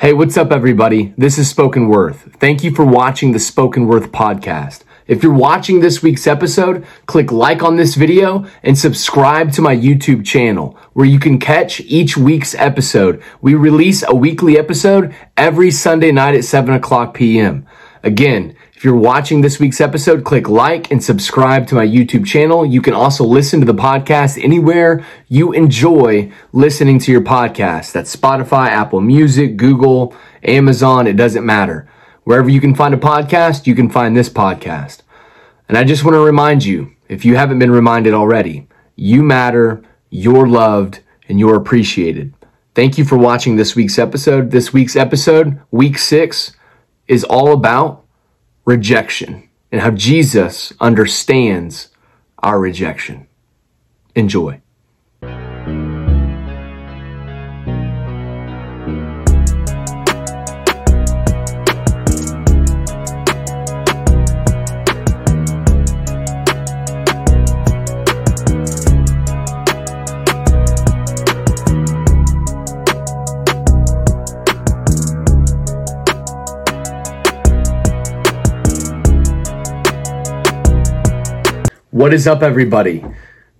Hey, what's up, everybody? This is Spoken Worth. Thank you for watching the Spoken Worth podcast. If you're watching this week's episode, click like on this video and subscribe to my YouTube channel where you can catch each week's episode. We release a weekly episode every Sunday night at 7 o'clock p.m. Again, if you're watching this week's episode, click like and subscribe to my YouTube channel. You can also listen to the podcast anywhere you enjoy listening to your podcast. That's Spotify, Apple Music, Google, Amazon. It doesn't matter. Wherever you can find a podcast, you can find this podcast. And I just want to remind you, if you haven't been reminded already, you matter, you're loved, and you're appreciated. Thank you for watching this week's episode. This week's episode, week six, is all about rejection and how Jesus understands our rejection. Enjoy. What is up, everybody?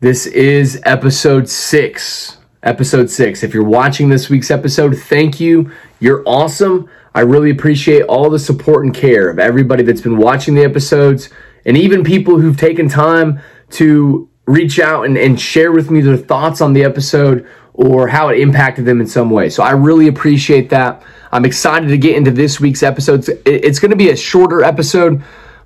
This is episode six. Episode six. If you're watching this week's episode, thank you. You're awesome. I really appreciate all the support and care of everybody that's been watching the episodes and even people who've taken time to reach out and, and share with me their thoughts on the episode or how it impacted them in some way. So I really appreciate that. I'm excited to get into this week's episode. It's going to be a shorter episode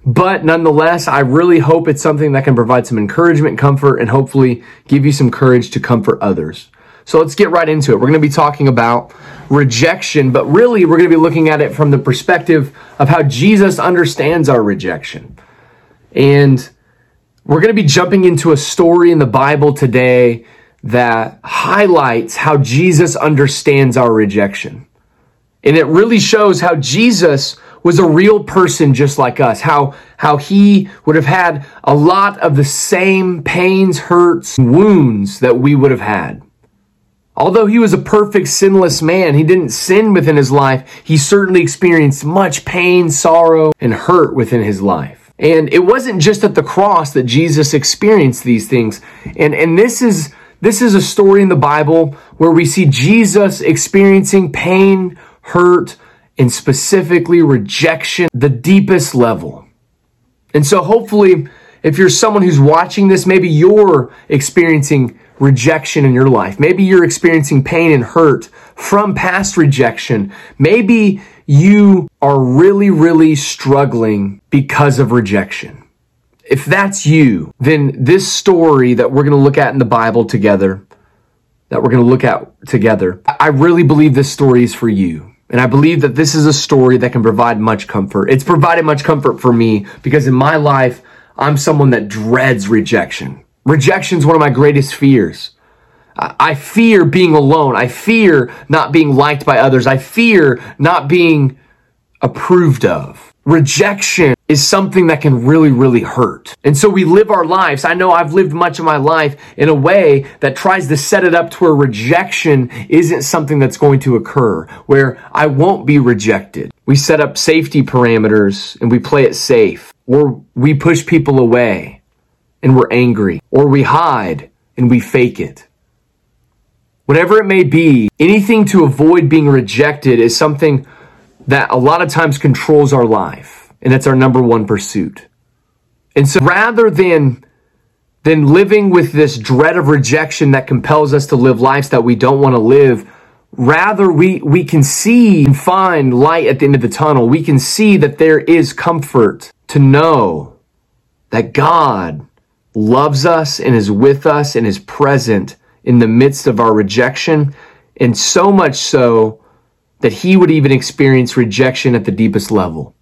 but nonetheless, I really hope it's something that can provide some encouragement, comfort, and hopefully give you some courage to comfort others. So let's get right into it. We're going to be talking about rejection, but really we're going to be looking at it from the perspective of how Jesus understands our rejection. And we're going to be jumping into a story in the Bible today that highlights how Jesus understands our rejection. And it really shows how Jesus was a real person just like us. How, how he would have had a lot of the same pains, hurts, wounds that we would have had. Although he was a perfect sinless man, he didn't sin within his life. He certainly experienced much pain, sorrow, and hurt within his life. And it wasn't just at the cross that Jesus experienced these things. And, and this is, this is a story in the Bible where we see Jesus experiencing pain, hurt, and specifically rejection, the deepest level. And so hopefully, if you're someone who's watching this, maybe you're experiencing rejection in your life. Maybe you're experiencing pain and hurt from past rejection. Maybe you are really, really struggling because of rejection. If that's you, then this story that we're going to look at in the Bible together, that we're going to look at together, I really believe this story is for you. And I believe that this is a story that can provide much comfort. It's provided much comfort for me because in my life, I'm someone that dreads rejection. Rejection is one of my greatest fears. I fear being alone. I fear not being liked by others. I fear not being approved of. Rejection is something that can really, really hurt. And so we live our lives. I know I've lived much of my life in a way that tries to set it up to where rejection isn't something that's going to occur, where I won't be rejected. We set up safety parameters and we play it safe, or we push people away and we're angry, or we hide and we fake it. Whatever it may be, anything to avoid being rejected is something that a lot of times controls our life and it's our number one pursuit. And so rather than than living with this dread of rejection that compels us to live lives that we don't want to live, rather we we can see and find light at the end of the tunnel. We can see that there is comfort to know that God loves us and is with us and is present in the midst of our rejection, and so much so that he would even experience rejection at the deepest level.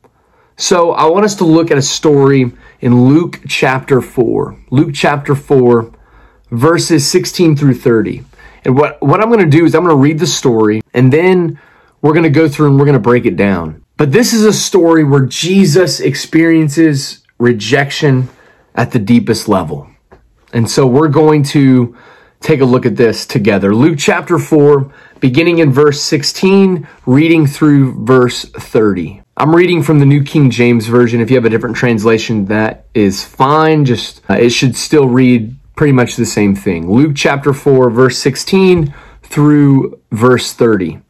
So I want us to look at a story in Luke chapter 4. Luke chapter 4, verses 16 through 30. And what, what I'm going to do is I'm going to read the story and then we're going to go through and we're going to break it down. But this is a story where Jesus experiences rejection at the deepest level. And so we're going to take a look at this together. Luke chapter 4, beginning in verse 16, reading through verse 30. I'm reading from the New King James Version. If you have a different translation, that is fine. Just, uh, it should still read pretty much the same thing. Luke chapter 4, verse 16 through verse 30.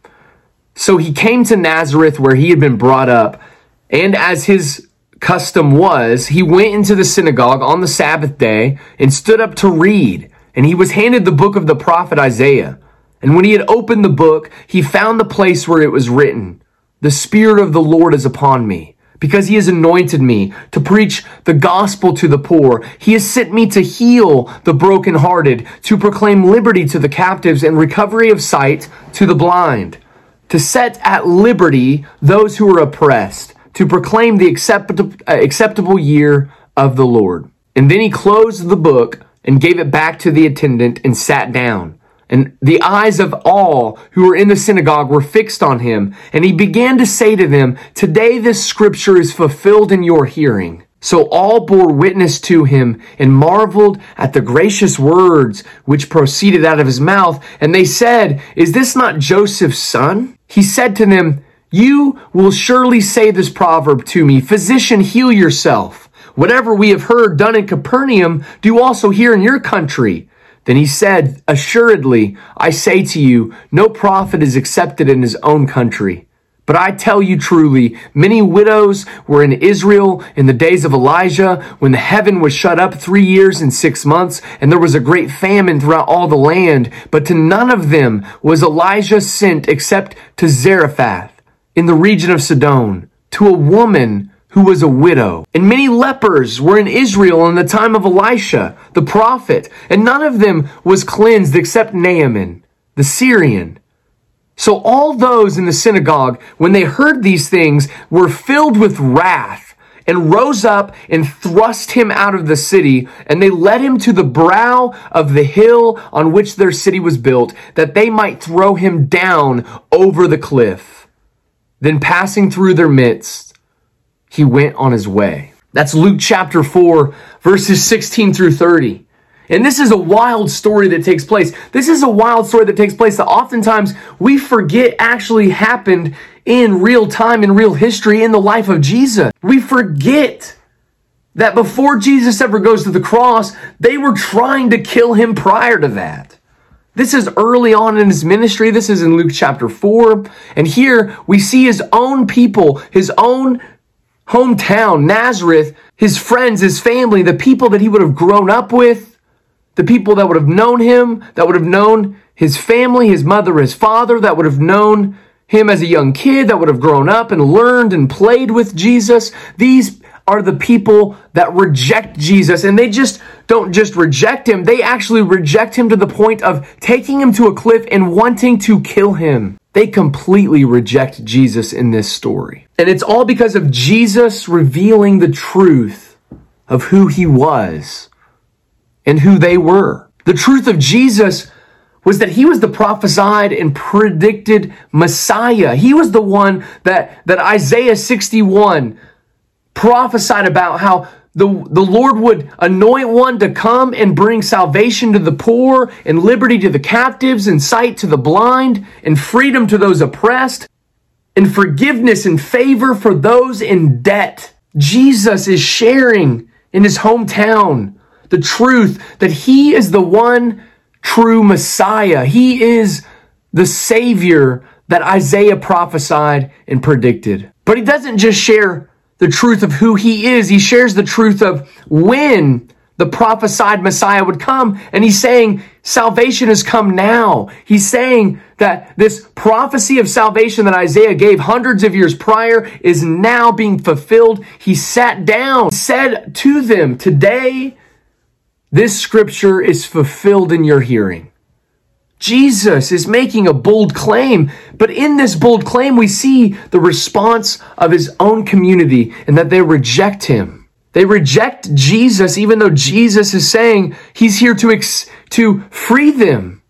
So he came to Nazareth where he had been brought up, and as his custom was, he went into the synagogue on the Sabbath day and stood up to read. And he was handed the book of the prophet Isaiah. And when he had opened the book, he found the place where it was written, The Spirit of the Lord is upon me, because he has anointed me to preach the gospel to the poor. He has sent me to heal the brokenhearted, to proclaim liberty to the captives and recovery of sight to the blind, to set at liberty those who are oppressed, to proclaim the acceptable, uh, acceptable year of the Lord. And then he closed the book and gave it back to the attendant and sat down. And the eyes of all who were in the synagogue were fixed on him. And he began to say to them, Today this scripture is fulfilled in your hearing. So all bore witness to him and marveled at the gracious words which proceeded out of his mouth. And they said, Is this not Joseph's son? He said to them, You will surely say this proverb to me, Physician, heal yourself. Whatever we have heard done in Capernaum, do also here in your country. Then he said, Assuredly, I say to you, no prophet is accepted in his own country. But I tell you truly, many widows were in Israel in the days of Elijah, when the heaven was shut up three years and six months, and there was a great famine throughout all the land. But to none of them was Elijah sent except to Zarephath in the region of Sidon, to a woman who was a widow. And many lepers were in Israel in the time of Elisha, the prophet, and none of them was cleansed except Naaman, the Syrian. So all those in the synagogue, when they heard these things, were filled with wrath and rose up and thrust him out of the city. And they led him to the brow of the hill on which their city was built, that they might throw him down over the cliff. Then passing through their midst, he went on his way. That's Luke chapter 4, verses 16 through 30. And this is a wild story that takes place. This is a wild story that takes place that oftentimes we forget actually happened in real time, in real history, in the life of Jesus. We forget that before Jesus ever goes to the cross, they were trying to kill him prior to that. This is early on in his ministry. This is in Luke chapter 4. And here we see his own people, his own hometown, Nazareth, his friends, his family, the people that he would have grown up with, the people that would have known him, that would have known his family, his mother, his father, that would have known him as a young kid, that would have grown up and learned and played with Jesus. These are the people that reject Jesus and they just don't just reject him, they actually reject him to the point of taking him to a cliff and wanting to kill him. They completely reject Jesus in this story. And it's all because of Jesus revealing the truth of who he was and who they were. The truth of Jesus was that he was the prophesied and predicted Messiah. He was the one that, that Isaiah 61 prophesied about how the, the Lord would anoint one to come and bring salvation to the poor and liberty to the captives and sight to the blind and freedom to those oppressed and forgiveness and favor for those in debt. Jesus is sharing in his hometown the truth that he is the one true Messiah. He is the Savior that Isaiah prophesied and predicted. But he doesn't just share the truth of who he is. He shares the truth of when the prophesied Messiah would come. And he's saying salvation has come now. He's saying that this prophecy of salvation that Isaiah gave hundreds of years prior is now being fulfilled. He sat down, said to them, today, this scripture is fulfilled in your hearing. Jesus is making a bold claim, but in this bold claim, we see the response of his own community and that they reject him. They reject Jesus, even though Jesus is saying he's here to, ex- to free them.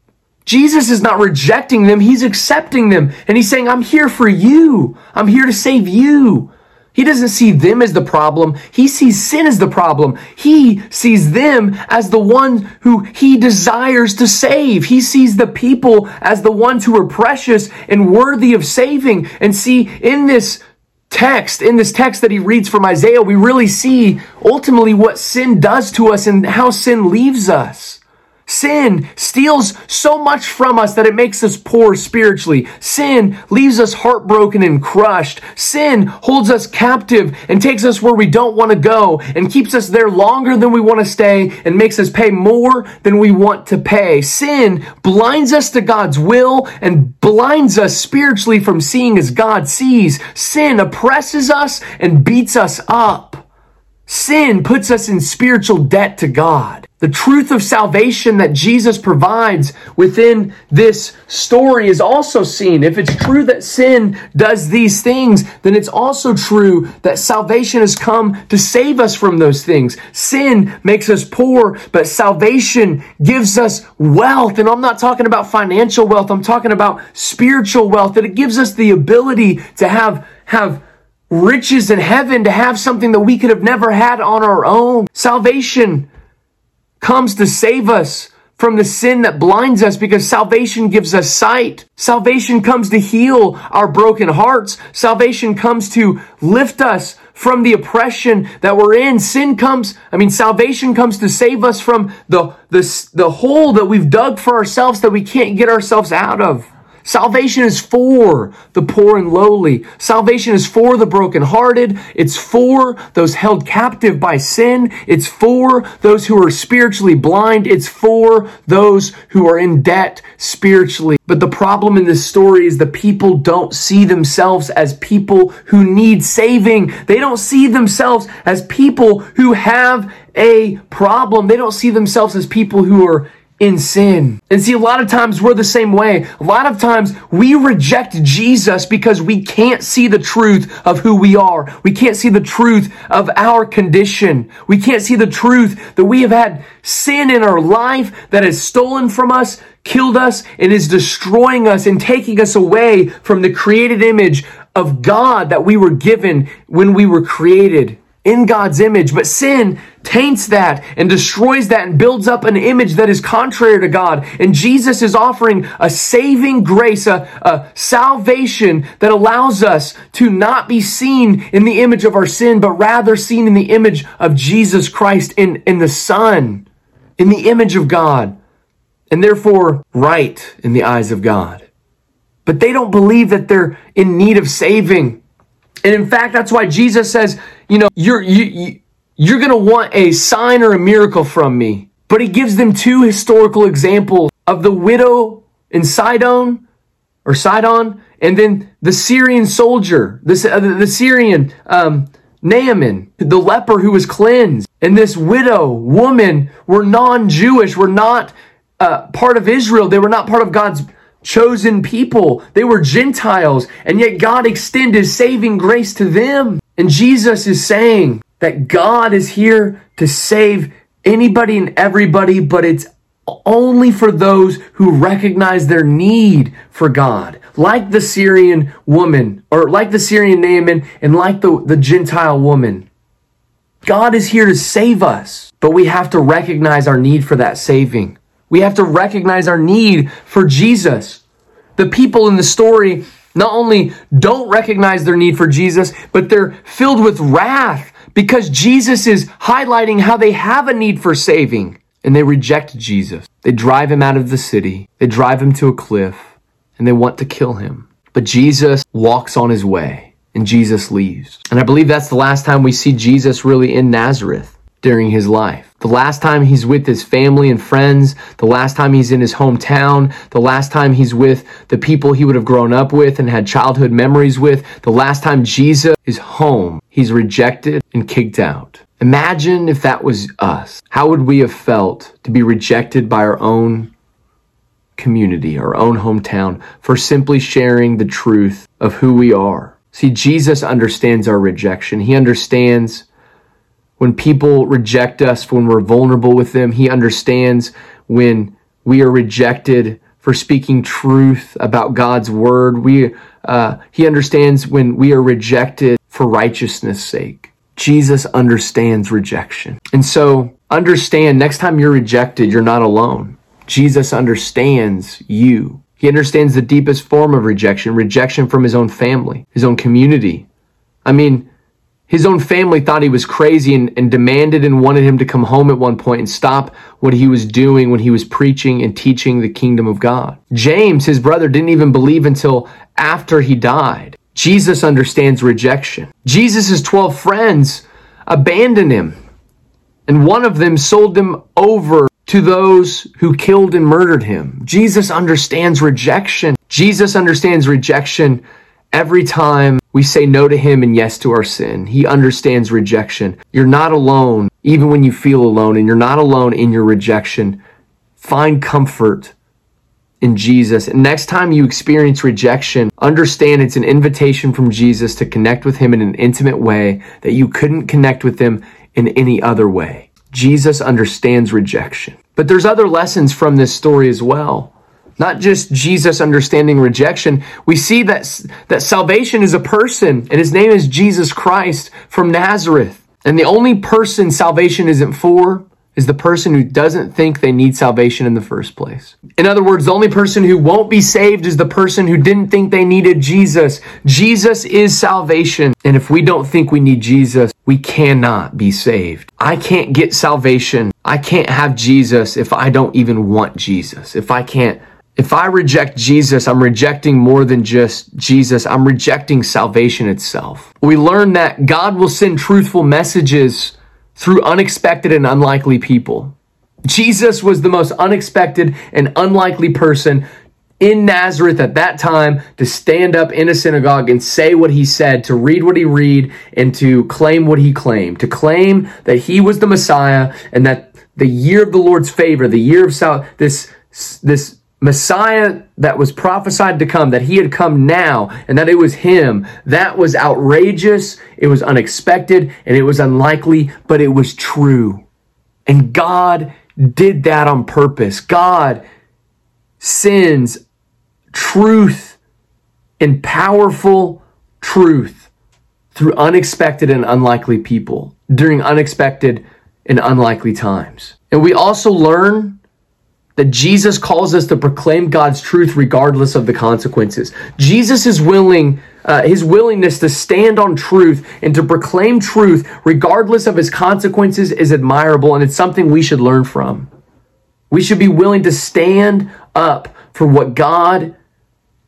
Jesus is not rejecting them, he's accepting them. And he's saying, I'm here for you. I'm here to save you. He doesn't see them as the problem. He sees sin as the problem. He sees them as the one who he desires to save. He sees the people as the ones who are precious and worthy of saving. And see, in this text, in this text that he reads from Isaiah, we really see ultimately what sin does to us and how sin leaves us. Sin steals so much from us that it makes us poor spiritually. Sin leaves us heartbroken and crushed. Sin holds us captive and takes us where we don't want to go and keeps us there longer than we want to stay and makes us pay more than we want to pay. Sin blinds us to God's will and blinds us spiritually from seeing as God sees. Sin oppresses us and beats us up. Sin puts us in spiritual debt to God. The truth of salvation that Jesus provides within this story is also seen. If it's true that sin does these things, then it's also true that salvation has come to save us from those things. Sin makes us poor, but salvation gives us wealth. And I'm not talking about financial wealth. I'm talking about spiritual wealth that it gives us the ability to have, have riches in heaven to have something that we could have never had on our own. Salvation comes to save us from the sin that blinds us because salvation gives us sight. Salvation comes to heal our broken hearts. Salvation comes to lift us from the oppression that we're in. Sin comes, I mean, salvation comes to save us from the, the, the hole that we've dug for ourselves that we can't get ourselves out of. Salvation is for the poor and lowly. Salvation is for the brokenhearted. It's for those held captive by sin. It's for those who are spiritually blind. It's for those who are in debt spiritually. But the problem in this story is the people don't see themselves as people who need saving. They don't see themselves as people who have a problem. They don't see themselves as people who are in sin. And see, a lot of times we're the same way. A lot of times we reject Jesus because we can't see the truth of who we are. We can't see the truth of our condition. We can't see the truth that we have had sin in our life that has stolen from us, killed us, and is destroying us and taking us away from the created image of God that we were given when we were created in God's image. But sin taints that and destroys that and builds up an image that is contrary to God. And Jesus is offering a saving grace, a, a salvation that allows us to not be seen in the image of our sin, but rather seen in the image of Jesus Christ in, in the Son, in the image of God, and therefore right in the eyes of God. But they don't believe that they're in need of saving. And in fact, that's why Jesus says, you know, you're, you, you're going to want a sign or a miracle from me. But he gives them two historical examples of the widow in Sidon or Sidon and then the Syrian soldier, the, uh, the Syrian um, Naaman, the leper who was cleansed. And this widow woman were non-Jewish, were not uh, part of Israel. They were not part of God's chosen people. They were Gentiles, and yet God extended saving grace to them. And Jesus is saying that God is here to save anybody and everybody, but it's only for those who recognize their need for God. Like the Syrian woman, or like the Syrian Naaman, and like the, the Gentile woman. God is here to save us, but we have to recognize our need for that saving. We have to recognize our need for Jesus. The people in the story not only don't recognize their need for Jesus, but they're filled with wrath because Jesus is highlighting how they have a need for saving. And they reject Jesus. They drive him out of the city. They drive him to a cliff and they want to kill him. But Jesus walks on his way and Jesus leaves. And I believe that's the last time we see Jesus really in Nazareth during his life. The last time he's with his family and friends, the last time he's in his hometown, the last time he's with the people he would have grown up with and had childhood memories with, the last time Jesus is home, he's rejected and kicked out. Imagine if that was us. How would we have felt to be rejected by our own community, our own hometown, for simply sharing the truth of who we are? See, Jesus understands our rejection. He understands when people reject us, when we're vulnerable with them. He understands when we are rejected for speaking truth about God's word. We, uh, he understands when we are rejected for righteousness' sake. Jesus understands rejection. And so understand next time you're rejected, you're not alone. Jesus understands you. He understands the deepest form of rejection, rejection from his own family, his own community. I mean, his own family thought he was crazy and, and, demanded and wanted him to come home at one point and stop what he was doing when he was preaching and teaching the kingdom of God. James, his brother, didn't even believe until after he died. Jesus understands rejection. Jesus' 12 friends abandoned him, and one of them sold him over to those who killed and murdered him. Jesus understands rejection. Jesus understands rejection every time we say no to him and yes to our sin. He understands rejection. You're not alone, even when you feel alone, and you're not alone in your rejection. Find comfort in Jesus. And next time you experience rejection, understand it's an invitation from Jesus to connect with him in an intimate way that you couldn't connect with him in any other way. Jesus understands rejection. But there's other lessons from this story as well not just Jesus understanding rejection. We see that, that salvation is a person, and his name is Jesus Christ from Nazareth. And the only person salvation isn't for is the person who doesn't think they need salvation in the first place. In other words, the only person who won't be saved is the person who didn't think they needed Jesus. Jesus is salvation. And if we don't think we need Jesus, we cannot be saved. I can't get salvation. I can't have Jesus if I don't even want Jesus. If I can't if I reject Jesus, I'm rejecting more than just Jesus. I'm rejecting salvation itself. We learn that God will send truthful messages through unexpected and unlikely people. Jesus was the most unexpected and unlikely person in Nazareth at that time to stand up in a synagogue and say what he said, to read what he read, and to claim what he claimed, to claim that he was the Messiah and that the year of the Lord's favor, the year of sal- this this Messiah that was prophesied to come, that he had come now, and that it was him, that was outrageous, it was unexpected, and it was unlikely, but it was true. And God did that on purpose. God sends truth and powerful truth through unexpected and unlikely people during unexpected and unlikely times. And we also learn that Jesus calls us to proclaim God's truth regardless of the consequences. Jesus is willing, uh, his willingness to stand on truth and to proclaim truth regardless of his consequences is admirable and it's something we should learn from. We should be willing to stand up for what God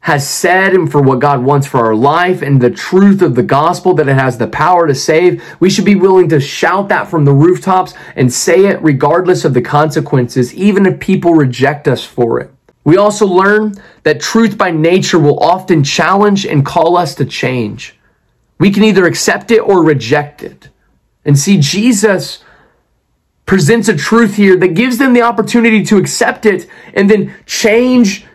has said and for what God wants for our life and the truth of the gospel that it has the power to save, we should be willing to shout that from the rooftops and say it regardless of the consequences, even if people reject us for it. We also learn that truth by nature will often challenge and call us to change. We can either accept it or reject it. And see, Jesus presents a truth here that gives them the opportunity to accept it and then change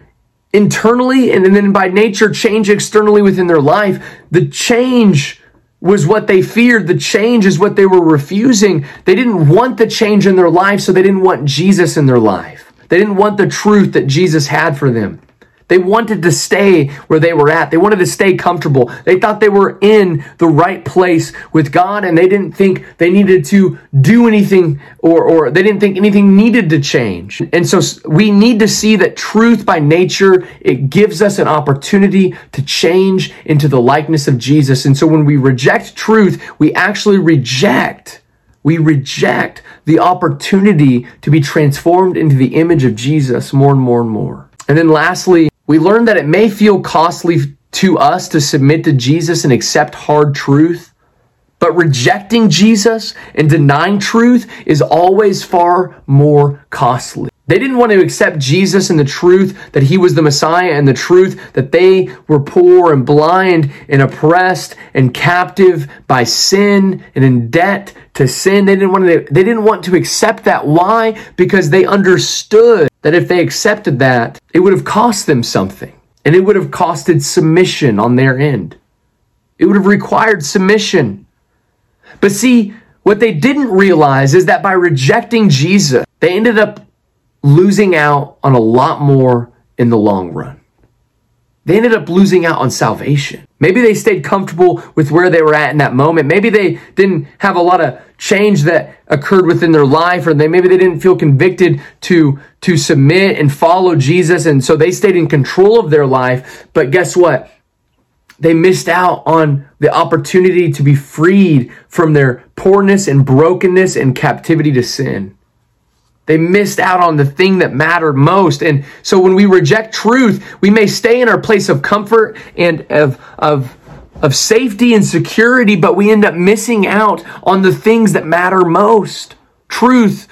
internally and then by nature change externally within their life. The change was what they feared. The change is what they were refusing. They didn't want the change in their life, so they didn't want Jesus in their life. They didn't want the truth that Jesus had for them. They wanted to stay where they were at. They wanted to stay comfortable. They thought they were in the right place with God and they didn't think they needed to do anything or, or they didn't think anything needed to change. And so we need to see that truth by nature, it gives us an opportunity to change into the likeness of Jesus. And so when we reject truth, we actually reject we reject the opportunity to be transformed into the image of Jesus more and more and more. And then lastly, we learn that it may feel costly to us to submit to Jesus and accept hard truth, but rejecting Jesus and denying truth is always far more costly. They didn't want to accept Jesus and the truth that he was the Messiah and the truth that they were poor and blind and oppressed and captive by sin and in debt to sin. They didn't want to, they didn't want to accept that. Why? Because they understood that if they accepted that, it would have cost them something. And it would have costed submission on their end. It would have required submission. But see, what they didn't realize is that by rejecting Jesus, they ended up losing out on a lot more in the long run. they ended up losing out on salvation. Maybe they stayed comfortable with where they were at in that moment. Maybe they didn't have a lot of change that occurred within their life, or they maybe they didn't feel convicted to to submit and follow Jesus, and so they stayed in control of their life. But guess what? They missed out on the opportunity to be freed from their poorness and brokenness and captivity to sin. They missed out on the thing that mattered most. And so when we reject truth, we may stay in our place of comfort and of, of, of safety and security, but we end up missing out on the things that matter most. Truth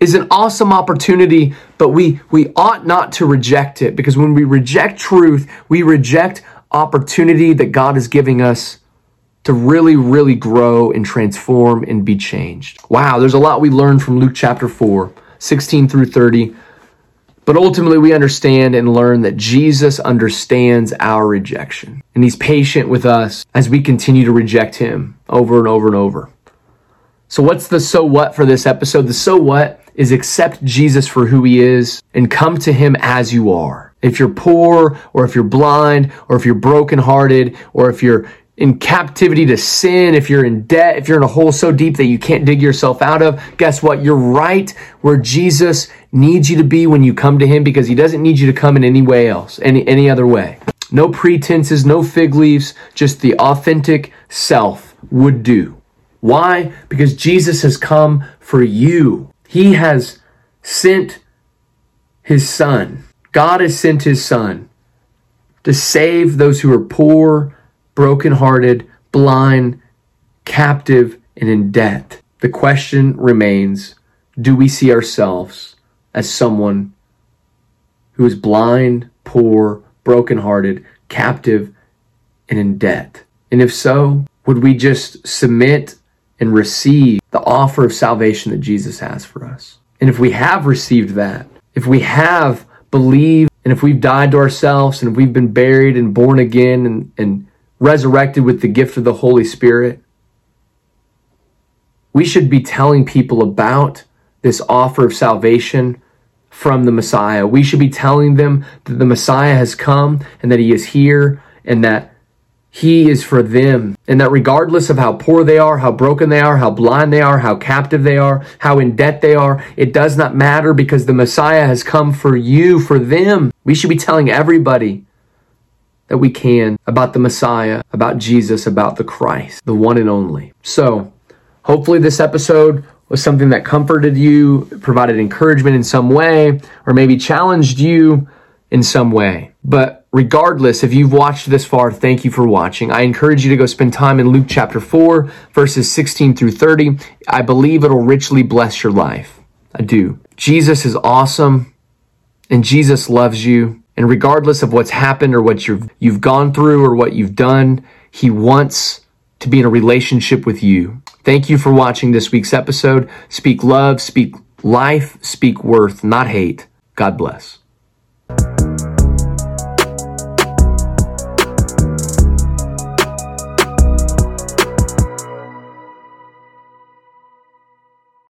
is an awesome opportunity, but we, we ought not to reject it because when we reject truth, we reject opportunity that God is giving us to really, really grow and transform and be changed. Wow, there's a lot we learned from Luke chapter 4, 16 through 30. But ultimately, we understand and learn that Jesus understands our rejection. And he's patient with us as we continue to reject him over and over and over. So, what's the so what for this episode? The so what is accept Jesus for who he is and come to him as you are. If you're poor, or if you're blind, or if you're brokenhearted, or if you're in captivity to sin, if you're in debt, if you're in a hole so deep that you can't dig yourself out of, guess what? You're right where Jesus needs you to be when you come to him because he doesn't need you to come in any way else, any, any other way. No pretenses, no fig leaves, just the authentic self would do. Why? Because Jesus has come for you. He has sent his son. God has sent his son to save those who are poor, brokenhearted, blind, captive, and in debt. The question remains do we see ourselves as someone who is blind, poor, brokenhearted, captive, and in debt? And if so, would we just submit and receive the offer of salvation that Jesus has for us? And if we have received that, if we have believed, and if we've died to ourselves, and we've been buried and born again and, and resurrected with the gift of the Holy Spirit, we should be telling people about this offer of salvation from the Messiah. We should be telling them that the Messiah has come and that he is here and that he is for them. And that regardless of how poor they are, how broken they are, how blind they are, how captive they are, how in debt they are, it does not matter because the Messiah has come for you, for them. We should be telling everybody that we can about the Messiah, about Jesus, about the Christ, the one and only. So, hopefully, this episode was something that comforted you, provided encouragement in some way, or maybe challenged you in some way. But regardless, if you've watched this far, thank you for watching. I encourage you to go spend time in Luke chapter 4, verses 16 through 30. I believe it'll richly bless your life. I do. Jesus is awesome, and Jesus loves you. And regardless of what's happened or what you've, you've gone through or what you've done, He wants to be in a relationship with you. Thank you for watching this week's episode. Speak love, speak life, speak worth, not hate. God bless.